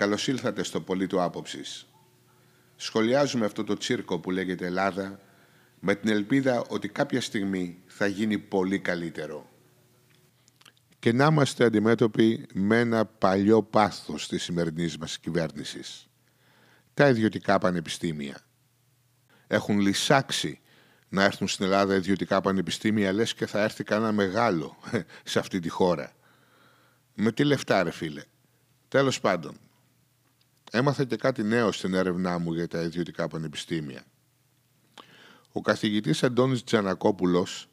καλώς ήλθατε στο Πολίτο Άποψης. Σχολιάζουμε αυτό το τσίρκο που λέγεται Ελλάδα με την ελπίδα ότι κάποια στιγμή θα γίνει πολύ καλύτερο. Και να είμαστε αντιμέτωποι με ένα παλιό πάθος της σημερινής μας κυβέρνησης. Τα ιδιωτικά πανεπιστήμια. Έχουν λυσάξει να έρθουν στην Ελλάδα ιδιωτικά πανεπιστήμια, λες και θα έρθει κανένα μεγάλο σε αυτή τη χώρα. Με τι λεφτά ρε φίλε. Τέλος πάντων, έμαθα και κάτι νέο στην έρευνά μου για τα ιδιωτικά πανεπιστήμια. Ο καθηγητής Αντώνης Τζανακόπουλος,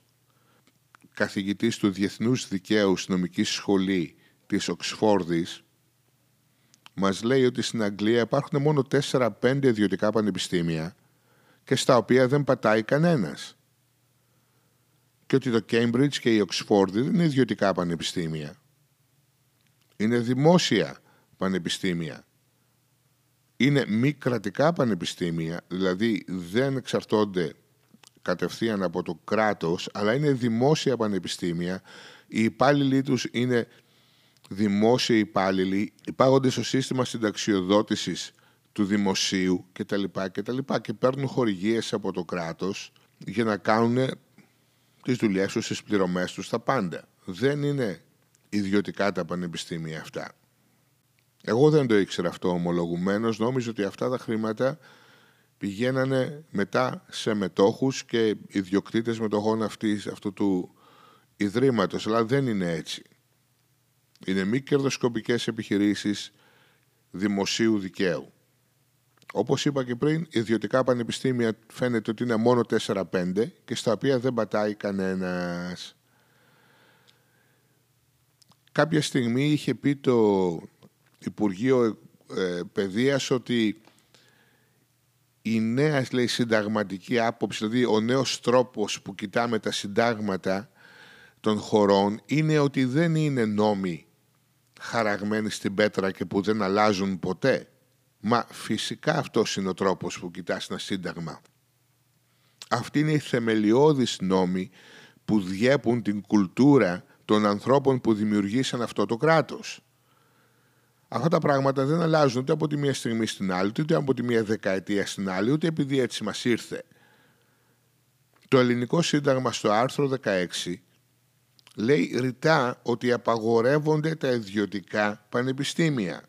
καθηγητής του Διεθνούς Δικαίου στην νομική σχολή της Οξφόρδης, μας λέει ότι στην Αγγλία υπάρχουν μόνο 4-5 ιδιωτικά πανεπιστήμια και στα οποία δεν πατάει κανένας. Και ότι το Cambridge και η Oxford δεν είναι ιδιωτικά πανεπιστήμια. Είναι δημόσια πανεπιστήμια. Είναι μη κρατικά πανεπιστήμια, δηλαδή δεν εξαρτώνται κατευθείαν από το κράτος, αλλά είναι δημόσια πανεπιστήμια. Οι υπάλληλοι τους είναι δημόσιοι υπάλληλοι, υπάγονται στο σύστημα συνταξιοδότησης του δημοσίου κτλ. κτλ. και παίρνουν χορηγίες από το κράτος για να κάνουν τις δουλειές τους, τις πληρωμές τους, τα πάντα. Δεν είναι ιδιωτικά τα πανεπιστήμια αυτά. Εγώ δεν το ήξερα αυτό ομολογουμένως, νόμιζα ότι αυτά τα χρήματα πηγαίνανε μετά σε μετόχους και ιδιοκτήτες μετοχών αυτής, αυτού του ιδρύματος, αλλά δεν είναι έτσι. Είναι μη κερδοσκοπικές επιχειρήσεις δημοσίου δικαίου. Όπως είπα και πριν, ιδιωτικά πανεπιστήμια φαίνεται ότι είναι μόνο 4-5 και στα οποία δεν πατάει κανένας. Κάποια στιγμή είχε πει το Υπουργείο ε, Παιδείας ότι η νέα λέει, συνταγματική άποψη, δηλαδή ο νέος τρόπος που κοιτάμε τα συντάγματα των χωρών είναι ότι δεν είναι νόμοι χαραγμένοι στην πέτρα και που δεν αλλάζουν ποτέ. Μα φυσικά αυτός είναι ο τρόπος που κοιτάς ένα σύνταγμα. Αυτή είναι οι θεμελιώδεις νόμοι που διέπουν την κουλτούρα των ανθρώπων που δημιουργήσαν αυτό το κράτος. Αυτά τα πράγματα δεν αλλάζουν ούτε από τη μία στιγμή στην άλλη, ούτε από τη μία δεκαετία στην άλλη, ούτε επειδή έτσι μας ήρθε. Το ελληνικό σύνταγμα στο άρθρο 16 λέει ρητά ότι απαγορεύονται τα ιδιωτικά πανεπιστήμια.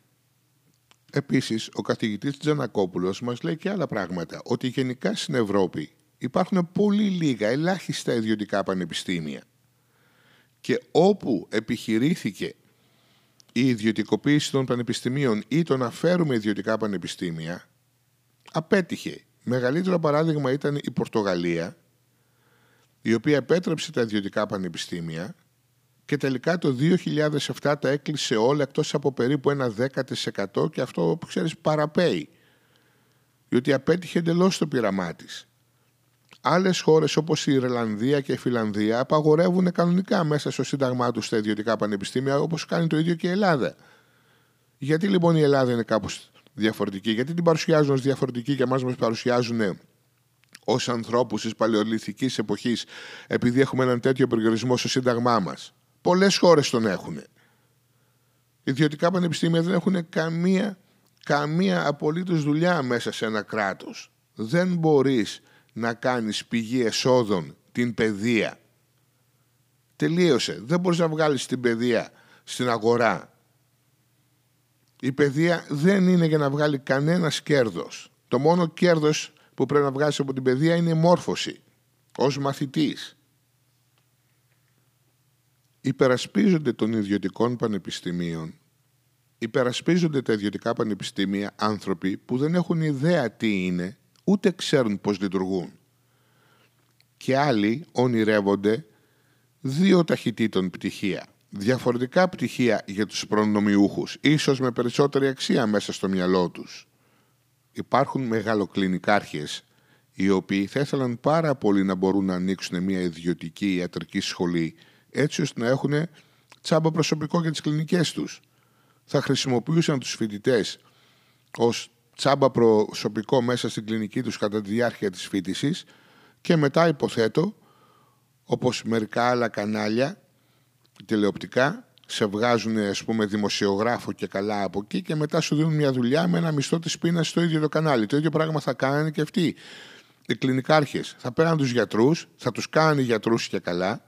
Επίσης, ο καθηγητής Τζανακόπουλος μας λέει και άλλα πράγματα, ότι γενικά στην Ευρώπη υπάρχουν πολύ λίγα, ελάχιστα ιδιωτικά πανεπιστήμια. Και όπου επιχειρήθηκε η ιδιωτικοποίηση των πανεπιστημίων ή το να φέρουμε ιδιωτικά πανεπιστήμια, απέτυχε. Μεγαλύτερο παράδειγμα ήταν η Πορτογαλία, η οποία επέτρεψε τα ιδιωτικά πανεπιστήμια και τελικά το 2007 τα έκλεισε όλα εκτός από περίπου ένα 10% και αυτό που ξέρεις παραπέει. Διότι απέτυχε εντελώς το πείραμά της. Άλλες χώρες όπως η Ιρλανδία και η Φιλανδία απαγορεύουν κανονικά μέσα στο σύνταγμά τους τα ιδιωτικά πανεπιστήμια όπως κάνει το ίδιο και η Ελλάδα. Γιατί λοιπόν η Ελλάδα είναι κάπως διαφορετική, γιατί την παρουσιάζουν ως διαφορετική και εμάς μας παρουσιάζουν ως ανθρώπους της παλαιολιθικής εποχής επειδή έχουμε έναν τέτοιο περιορισμό στο σύνταγμά μας. Πολλές χώρες τον έχουν. Ιδιωτικά πανεπιστήμια δεν έχουν καμία, καμία απολύτως δουλειά μέσα σε ένα κράτος. Δεν μπορείς να κάνεις πηγή εσόδων την παιδεία. Τελείωσε. Δεν μπορείς να βγάλεις την παιδεία στην αγορά. Η παιδεία δεν είναι για να βγάλει κανένας κέρδος. Το μόνο κέρδος που πρέπει να βγάλεις από την παιδεία είναι η μόρφωση ως μαθητής υπερασπίζονται των ιδιωτικών πανεπιστημίων, υπερασπίζονται τα ιδιωτικά πανεπιστήμια άνθρωποι που δεν έχουν ιδέα τι είναι, ούτε ξέρουν πώς λειτουργούν. Και άλλοι ονειρεύονται δύο ταχυτήτων πτυχία. Διαφορετικά πτυχία για τους προνομιούχους, ίσως με περισσότερη αξία μέσα στο μυαλό τους. Υπάρχουν μεγαλοκλινικάρχες οι οποίοι θα ήθελαν πάρα πολύ να μπορούν να ανοίξουν μια ιδιωτική ιατρική σχολή έτσι ώστε να έχουν τσάμπα προσωπικό για τις κλινικές τους. Θα χρησιμοποιούσαν τους φοιτητές ως τσάμπα προσωπικό μέσα στην κλινική τους κατά τη διάρκεια της φοιτησης και μετά υποθέτω, όπως μερικά άλλα κανάλια τηλεοπτικά, σε βγάζουν ας πούμε δημοσιογράφο και καλά από εκεί και μετά σου δίνουν μια δουλειά με ένα μισθό της πείνας στο ίδιο το κανάλι. Το ίδιο πράγμα θα κάνανε και αυτοί οι κλινικάρχες. Θα πέραν τους γιατρούς, θα τους κάνουν γιατρούς και καλά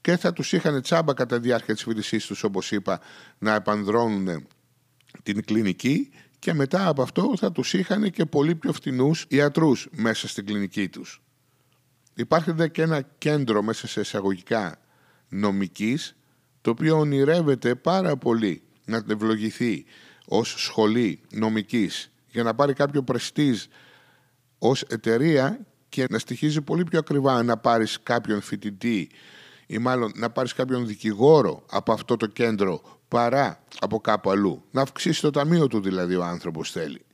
και θα τους είχαν τσάμπα κατά τη διάρκεια της φοιτησής τους όπως είπα να επανδρώνουν την κλινική και μετά από αυτό θα τους είχαν και πολύ πιο φθηνούς ιατρούς μέσα στην κλινική τους. Υπάρχει και ένα κέντρο μέσα σε εισαγωγικά νομικής το οποίο ονειρεύεται πάρα πολύ να ευλογηθεί ως σχολή νομικής για να πάρει κάποιο πρεστίζ ως εταιρεία και να στοιχίζει πολύ πιο ακριβά να πάρεις κάποιον φοιτητή ή μάλλον να πάρεις κάποιον δικηγόρο από αυτό το κέντρο παρά από κάπου αλλού. Να αυξήσει το ταμείο του δηλαδή ο άνθρωπος θέλει.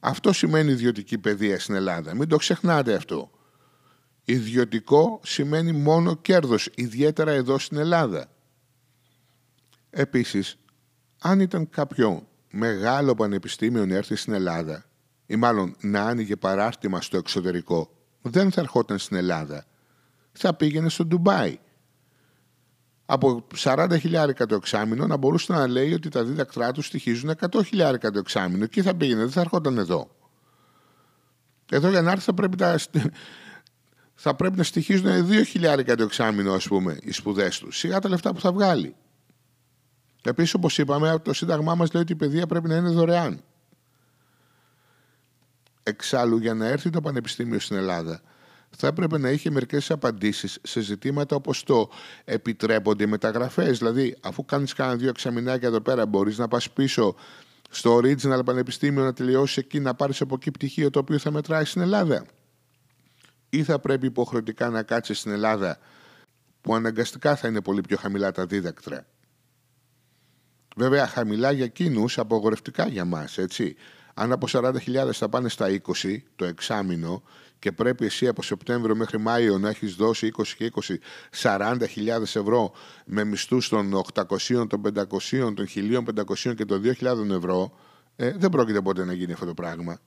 Αυτό σημαίνει ιδιωτική παιδεία στην Ελλάδα. Μην το ξεχνάτε αυτό. Ιδιωτικό σημαίνει μόνο κέρδος, ιδιαίτερα εδώ στην Ελλάδα. Επίσης, αν ήταν κάποιο μεγάλο πανεπιστήμιο να έρθει στην Ελλάδα ή μάλλον να άνοιγε παράρτημα στο εξωτερικό, δεν θα ερχόταν στην Ελλάδα. Θα πήγαινε στο Ντουμπάι. Από 40 χιλιάρικα το εξάμεινο να μπορούσε να λέει ότι τα δίδακτρά του στοιχίζουν 100 χιλιάρικα το εξάμεινο. και θα πήγαινε, δεν θα ερχόταν εδώ. Εδώ για να έρθει θα πρέπει, τα... θα πρέπει να στοιχίζουν 2 χιλιάρικα το εξάμεινο, ας πούμε, οι σπουδές τους. Σιγά τα λεφτά που θα βγάλει. Επίσης, όπως είπαμε, το Σύνταγμά μας λέει ότι η παιδεία πρέπει να είναι δωρεάν. Εξάλλου, για να έρθει το Πανεπιστήμιο στην Ελλάδα, θα έπρεπε να είχε μερικές απαντήσεις σε ζητήματα όπως το επιτρέπονται οι μεταγραφές. Δηλαδή, αφού κάνεις κάνα δύο εξαμηνάκια εδώ πέρα, μπορείς να πας πίσω στο Original Πανεπιστήμιο να τελειώσεις εκεί, να πάρεις από εκεί πτυχίο το οποίο θα μετράει στην Ελλάδα. Ή θα πρέπει υποχρεωτικά να κάτσεις στην Ελλάδα, που αναγκαστικά θα είναι πολύ πιο χαμηλά τα δίδακτρα; Βέβαια, χαμηλά για εκείνους, απογορευτικά για μας, έτσι. Αν από 40.000 θα πάνε στα 20 το εξάμεινο και πρέπει εσύ από Σεπτέμβριο μέχρι Μάιο να έχεις δώσει 20 και 20 40.000 ευρώ με μισθούς των 800, των 500, των 1.500 και των 2.000 ευρώ, ε, δεν πρόκειται ποτέ να γίνει αυτό το πράγμα.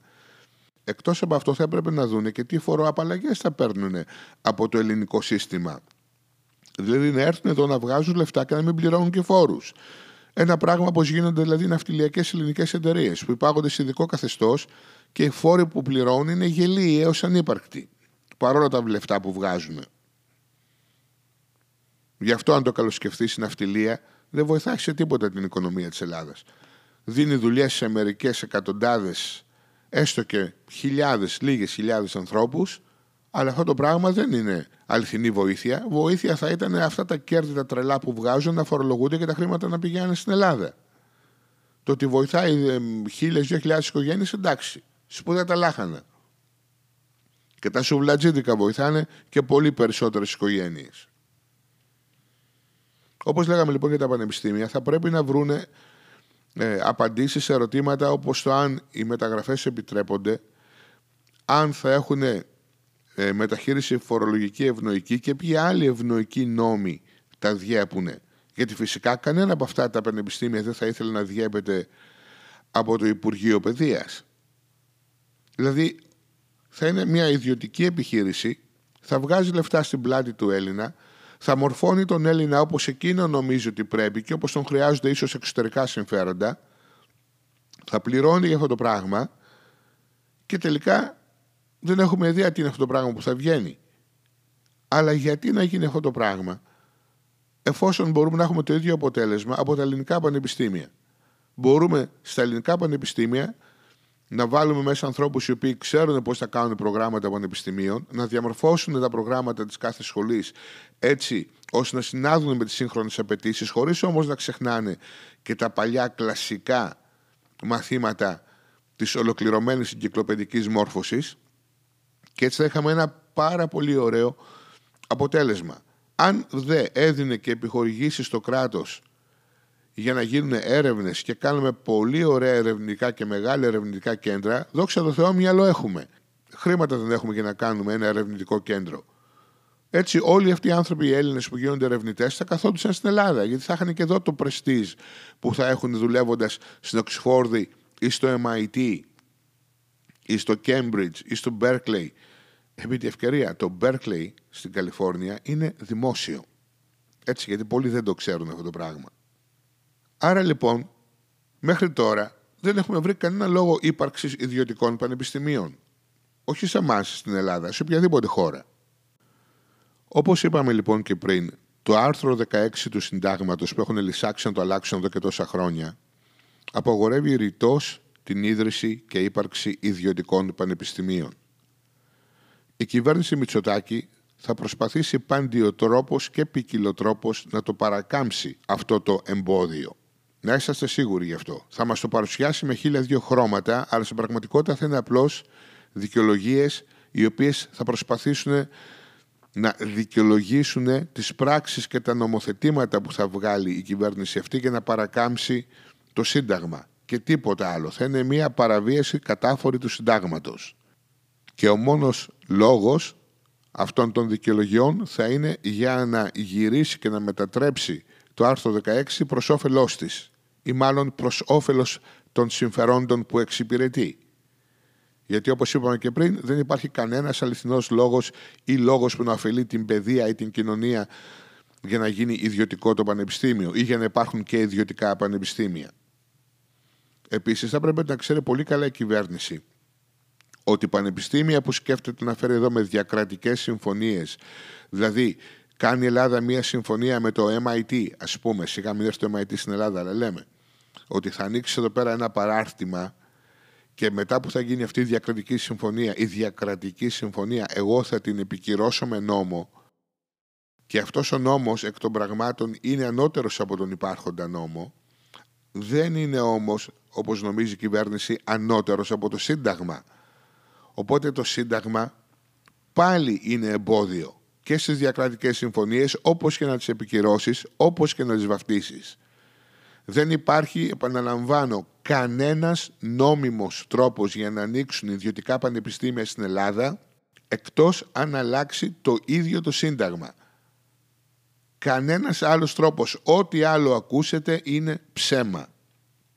Εκτός από αυτό θα έπρεπε να δούνε και τι φοροαπαλλαγές θα παίρνουν από το ελληνικό σύστημα. Δηλαδή να έρθουν εδώ να βγάζουν λεφτά και να μην πληρώνουν και φόρους. Ένα πράγμα όπω γίνονται δηλαδή ναυτιλιακές ελληνικές εταιρείες που υπάγονται σε ειδικό καθεστώς και οι φόροι που πληρώνουν είναι γελοί έως ανύπαρκτοι. Παρόλα τα λεφτά που βγάζουν. Γι' αυτό, αν το καλοσκεφτεί η ναυτιλία, δεν βοηθάει σε τίποτα την οικονομία της Ελλάδας. Δίνει δουλειέ σε μερικές εκατοντάδες, έστω και χιλιάδες, λίγες χιλιάδες ανθρώπους, αλλά αυτό το πράγμα δεν είναι αληθινή βοήθεια. Βοήθεια θα ήταν αυτά τα κέρδη τα τρελά που βγάζουν να φορολογούνται και τα χρήματα να πηγαίνουν στην Ελλάδα. Το ότι βοηθάει ε, χίλιες, δύο χιλιάδες οικογένειες, εντάξει. Σπουδαία τα λάχανα. Και τα σουβλατζίδικα βοηθάνε και πολύ περισσότερες οικογένειες. Όπως λέγαμε λοιπόν για τα πανεπιστήμια, θα πρέπει να βρούνε ε, απαντήσεις σε ερωτήματα όπως το αν οι μεταγραφές επιτρέπονται, αν θα έχουν ε, μεταχείριση φορολογική ευνοϊκή και ποιοι άλλοι ευνοϊκοί νόμοι τα διέπουν. Γιατί φυσικά κανένα από αυτά τα πανεπιστήμια δεν θα ήθελε να διέπεται από το Υπουργείο Παιδείας. Δηλαδή θα είναι μια ιδιωτική επιχείρηση, θα βγάζει λεφτά στην πλάτη του Έλληνα, θα μορφώνει τον Έλληνα όπως εκείνο νομίζει ότι πρέπει και όπως τον χρειάζονται ίσως εξωτερικά συμφέροντα, θα πληρώνει για αυτό το πράγμα και τελικά δεν έχουμε ιδέα τι είναι αυτό το πράγμα που θα βγαίνει. Αλλά γιατί να γίνει αυτό το πράγμα, εφόσον μπορούμε να έχουμε το ίδιο αποτέλεσμα από τα ελληνικά πανεπιστήμια. Μπορούμε στα ελληνικά πανεπιστήμια να βάλουμε μέσα ανθρώπους οι οποίοι ξέρουν πώς θα κάνουν προγράμματα πανεπιστημίων, να διαμορφώσουν τα προγράμματα της κάθε σχολής έτσι ώστε να συνάδουν με τις σύγχρονες απαιτήσεις, χωρίς όμως να ξεχνάνε και τα παλιά κλασικά μαθήματα της ολοκληρωμένης εγκυκλοπαιδικής μόρφωσης. Και έτσι θα είχαμε ένα πάρα πολύ ωραίο αποτέλεσμα. Αν δεν έδινε και επιχορηγήσει στο κράτος για να γίνουν έρευνες και κάνουμε πολύ ωραία ερευνητικά και μεγάλα ερευνητικά κέντρα, δόξα τω Θεώ, μυαλό έχουμε. Χρήματα δεν έχουμε για να κάνουμε ένα ερευνητικό κέντρο. Έτσι, όλοι αυτοί οι άνθρωποι, οι Έλληνες που γίνονται ερευνητές, θα καθόντουσαν στην Ελλάδα, γιατί θα είχαν και εδώ το πρεστίζ που θα έχουν δουλεύοντας στην Οξφόρδη ή στο MIT ή στο Cambridge ή στο Berkeley επί τη ευκαιρία, το Berkeley στην Καλιφόρνια είναι δημόσιο. Έτσι, γιατί πολλοί δεν το ξέρουν αυτό το πράγμα. Άρα λοιπόν, μέχρι τώρα δεν έχουμε βρει κανένα λόγο ύπαρξης ιδιωτικών πανεπιστημίων. Όχι σε εμάς στην Ελλάδα, σε οποιαδήποτε χώρα. Όπως είπαμε λοιπόν και πριν, το άρθρο 16 του συντάγματος που έχουν λησάξει να το αλλάξουν εδώ και τόσα χρόνια, απογορεύει ρητός την ίδρυση και ύπαρξη ιδιωτικών πανεπιστημίων. Η κυβέρνηση Μητσοτάκη θα προσπαθήσει παντιοτρόπος και ποικιλοτρόπος να το παρακάμψει αυτό το εμπόδιο. Να είσαστε σίγουροι γι' αυτό. Θα μας το παρουσιάσει με χίλια δύο χρώματα, αλλά στην πραγματικότητα θα είναι απλώς δικαιολογίες οι οποίες θα προσπαθήσουν να δικαιολογήσουν τις πράξεις και τα νομοθετήματα που θα βγάλει η κυβέρνηση αυτή για να παρακάμψει το Σύνταγμα και τίποτα άλλο. Θα είναι μια παραβίαση κατάφορη του Συντάγματος. Και ο μόνος λόγος αυτών των δικαιολογιών θα είναι για να γυρίσει και να μετατρέψει το άρθρο 16 προς όφελός της ή μάλλον προς όφελος των συμφερόντων που εξυπηρετεί. Γιατί όπως είπαμε και πριν δεν υπάρχει κανένας αληθινός λόγος ή λόγος που να ωφελεί την παιδεία ή την κοινωνία για να γίνει ιδιωτικό το πανεπιστήμιο ή για να υπάρχουν και ιδιωτικά πανεπιστήμια. Επίσης θα πρέπει να ξέρει πολύ καλά η κυβέρνηση ότι πανεπιστήμια που σκέφτεται να φέρει εδώ με διακρατικές συμφωνίες, δηλαδή κάνει η Ελλάδα μία συμφωνία με το MIT, ας πούμε, σιγά μην έρθει το MIT στην Ελλάδα, αλλά λέμε, ότι θα ανοίξει εδώ πέρα ένα παράρτημα και μετά που θα γίνει αυτή η διακρατική συμφωνία, η διακρατική συμφωνία, εγώ θα την επικυρώσω με νόμο. Και αυτός ο νόμος εκ των πραγμάτων είναι ανώτερος από τον υπάρχοντα νόμο, δεν είναι όμως, όπως νομίζει η κυβέρνηση, ανώτερος από το Σύνταγμα. Οπότε το Σύνταγμα πάλι είναι εμπόδιο και στις διακρατικές συμφωνίες, όπως και να τις επικυρώσεις, όπως και να τις βαφτίσεις. Δεν υπάρχει, επαναλαμβάνω, κανένας νόμιμος τρόπος για να ανοίξουν ιδιωτικά πανεπιστήμια στην Ελλάδα εκτός αν αλλάξει το ίδιο το Σύνταγμα. Κανένας άλλος τρόπος, ό,τι άλλο ακούσετε είναι ψέμα.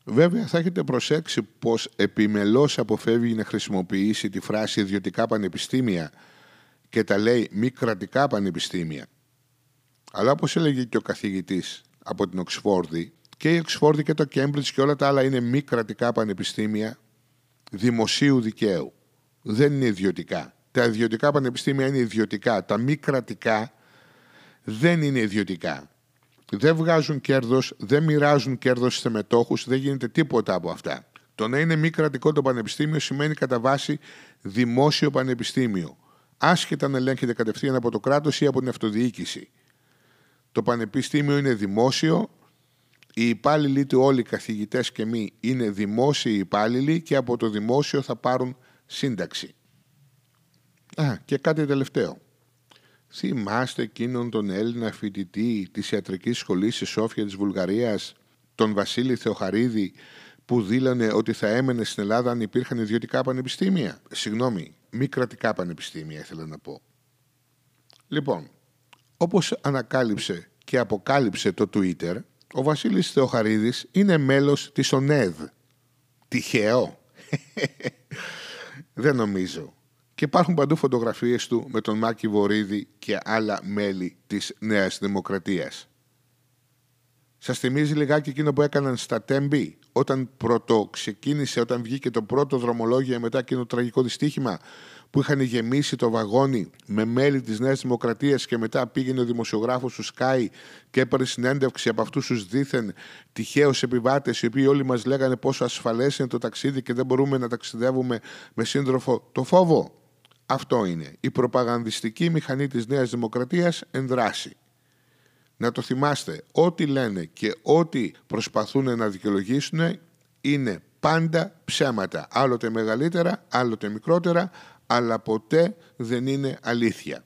Βέβαια θα έχετε προσέξει πως επιμελώς αποφεύγει να χρησιμοποιήσει τη φράση ιδιωτικά πανεπιστήμια και τα λέει μη κρατικά πανεπιστήμια. Αλλά όπως έλεγε και ο καθηγητής από την Οξφόρδη, και η Οξφόρδη και το Κέμπριτζ και όλα τα άλλα είναι μη κρατικά πανεπιστήμια δημοσίου δικαίου. Δεν είναι ιδιωτικά. Τα ιδιωτικά πανεπιστήμια είναι ιδιωτικά. Τα μη κρατικά δεν είναι ιδιωτικά. Δεν βγάζουν κέρδος, δεν μοιράζουν κέρδος σε μετόχους, δεν γίνεται τίποτα από αυτά. Το να είναι μη κρατικό το πανεπιστήμιο σημαίνει κατά βάση δημόσιο πανεπιστήμιο. Άσχετα να ελέγχεται κατευθείαν από το κράτος ή από την αυτοδιοίκηση. Το πανεπιστήμιο είναι δημόσιο, οι υπάλληλοι του όλοι οι καθηγητές και μη είναι δημόσιοι υπάλληλοι και από το δημόσιο θα πάρουν σύνταξη. Α, και κάτι τελευταίο. Θυμάστε εκείνον τον Έλληνα φοιτητή της ιατρικής σχολής στη Σόφια της Βουλγαρίας, τον Βασίλη Θεοχαρίδη, που δήλωνε ότι θα έμενε στην Ελλάδα αν υπήρχαν ιδιωτικά πανεπιστήμια; Συγγνώμη, μη κρατικά πανεπιστήμια ήθελα να πω. Λοιπόν, όπως ανακάλυψε και αποκάλυψε το Twitter, ο Βασίλης Θεοχαρίδης είναι μέλος της ΟΝΕΔ. Τυχαίο. Δεν νομίζω. Και υπάρχουν παντού φωτογραφίες του με τον Μάκη Βορύδη και άλλα μέλη της Νέας Δημοκρατίας. Σας θυμίζει λιγάκι εκείνο που έκαναν στα Τέμπη όταν πρώτο ξεκίνησε, όταν βγήκε το πρώτο δρομολόγιο μετά εκείνο το τραγικό δυστύχημα που είχαν γεμίσει το βαγόνι με μέλη της Νέας Δημοκρατίας και μετά πήγαινε ο δημοσιογράφος του Sky και έπαιρνε συνέντευξη από αυτούς τους δίθεν τυχαίους επιβάτες οι οποίοι όλοι μας λέγανε πόσο ασφαλές είναι το ταξίδι και δεν μπορούμε να ταξιδεύουμε με σύντροφο το φόβο. Αυτό είναι. Η προπαγανδιστική μηχανή της Νέας Δημοκρατίας ενδράσει. Να το θυμάστε, ό,τι λένε και ό,τι προσπαθούν να δικαιολογήσουν είναι πάντα ψέματα. Άλλοτε μεγαλύτερα, άλλοτε μικρότερα, αλλά ποτέ δεν είναι αλήθεια.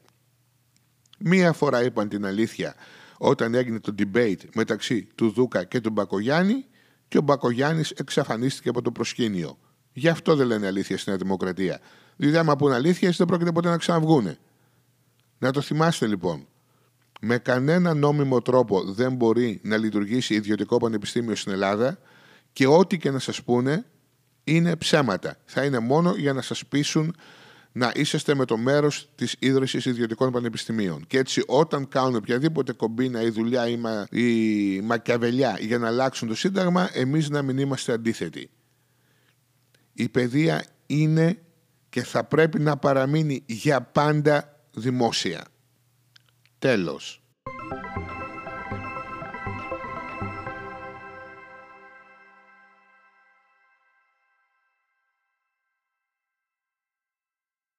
Μία φορά είπαν την αλήθεια όταν έγινε το debate μεταξύ του Δούκα και του Μπακογιάννη και ο Μπακογιάννης εξαφανίστηκε από το προσκήνιο. Γι' αυτό δεν λένε αλήθεια στην Δημοκρατία. Διότι άμα πούν αλήθεια, δεν πρόκειται ποτέ να ξαναβγούνε. Να το θυμάστε λοιπόν. Με κανένα νόμιμο τρόπο δεν μπορεί να λειτουργήσει ιδιωτικό πανεπιστήμιο στην Ελλάδα και ό,τι και να σας πούνε είναι ψέματα. Θα είναι μόνο για να σας πείσουν να είσαστε με το μέρος της ίδρυσης ιδιωτικών πανεπιστημίων. Και έτσι, όταν κάνουν οποιαδήποτε κομπίνα ή δουλειά ή, μα, ή μακιαβελιά για να αλλάξουν το Σύνταγμα, εμείς να μην είμαστε αντίθετοι. Η παιδεία είναι και θα πρέπει να παραμείνει για πάντα δημόσια. Τέλος.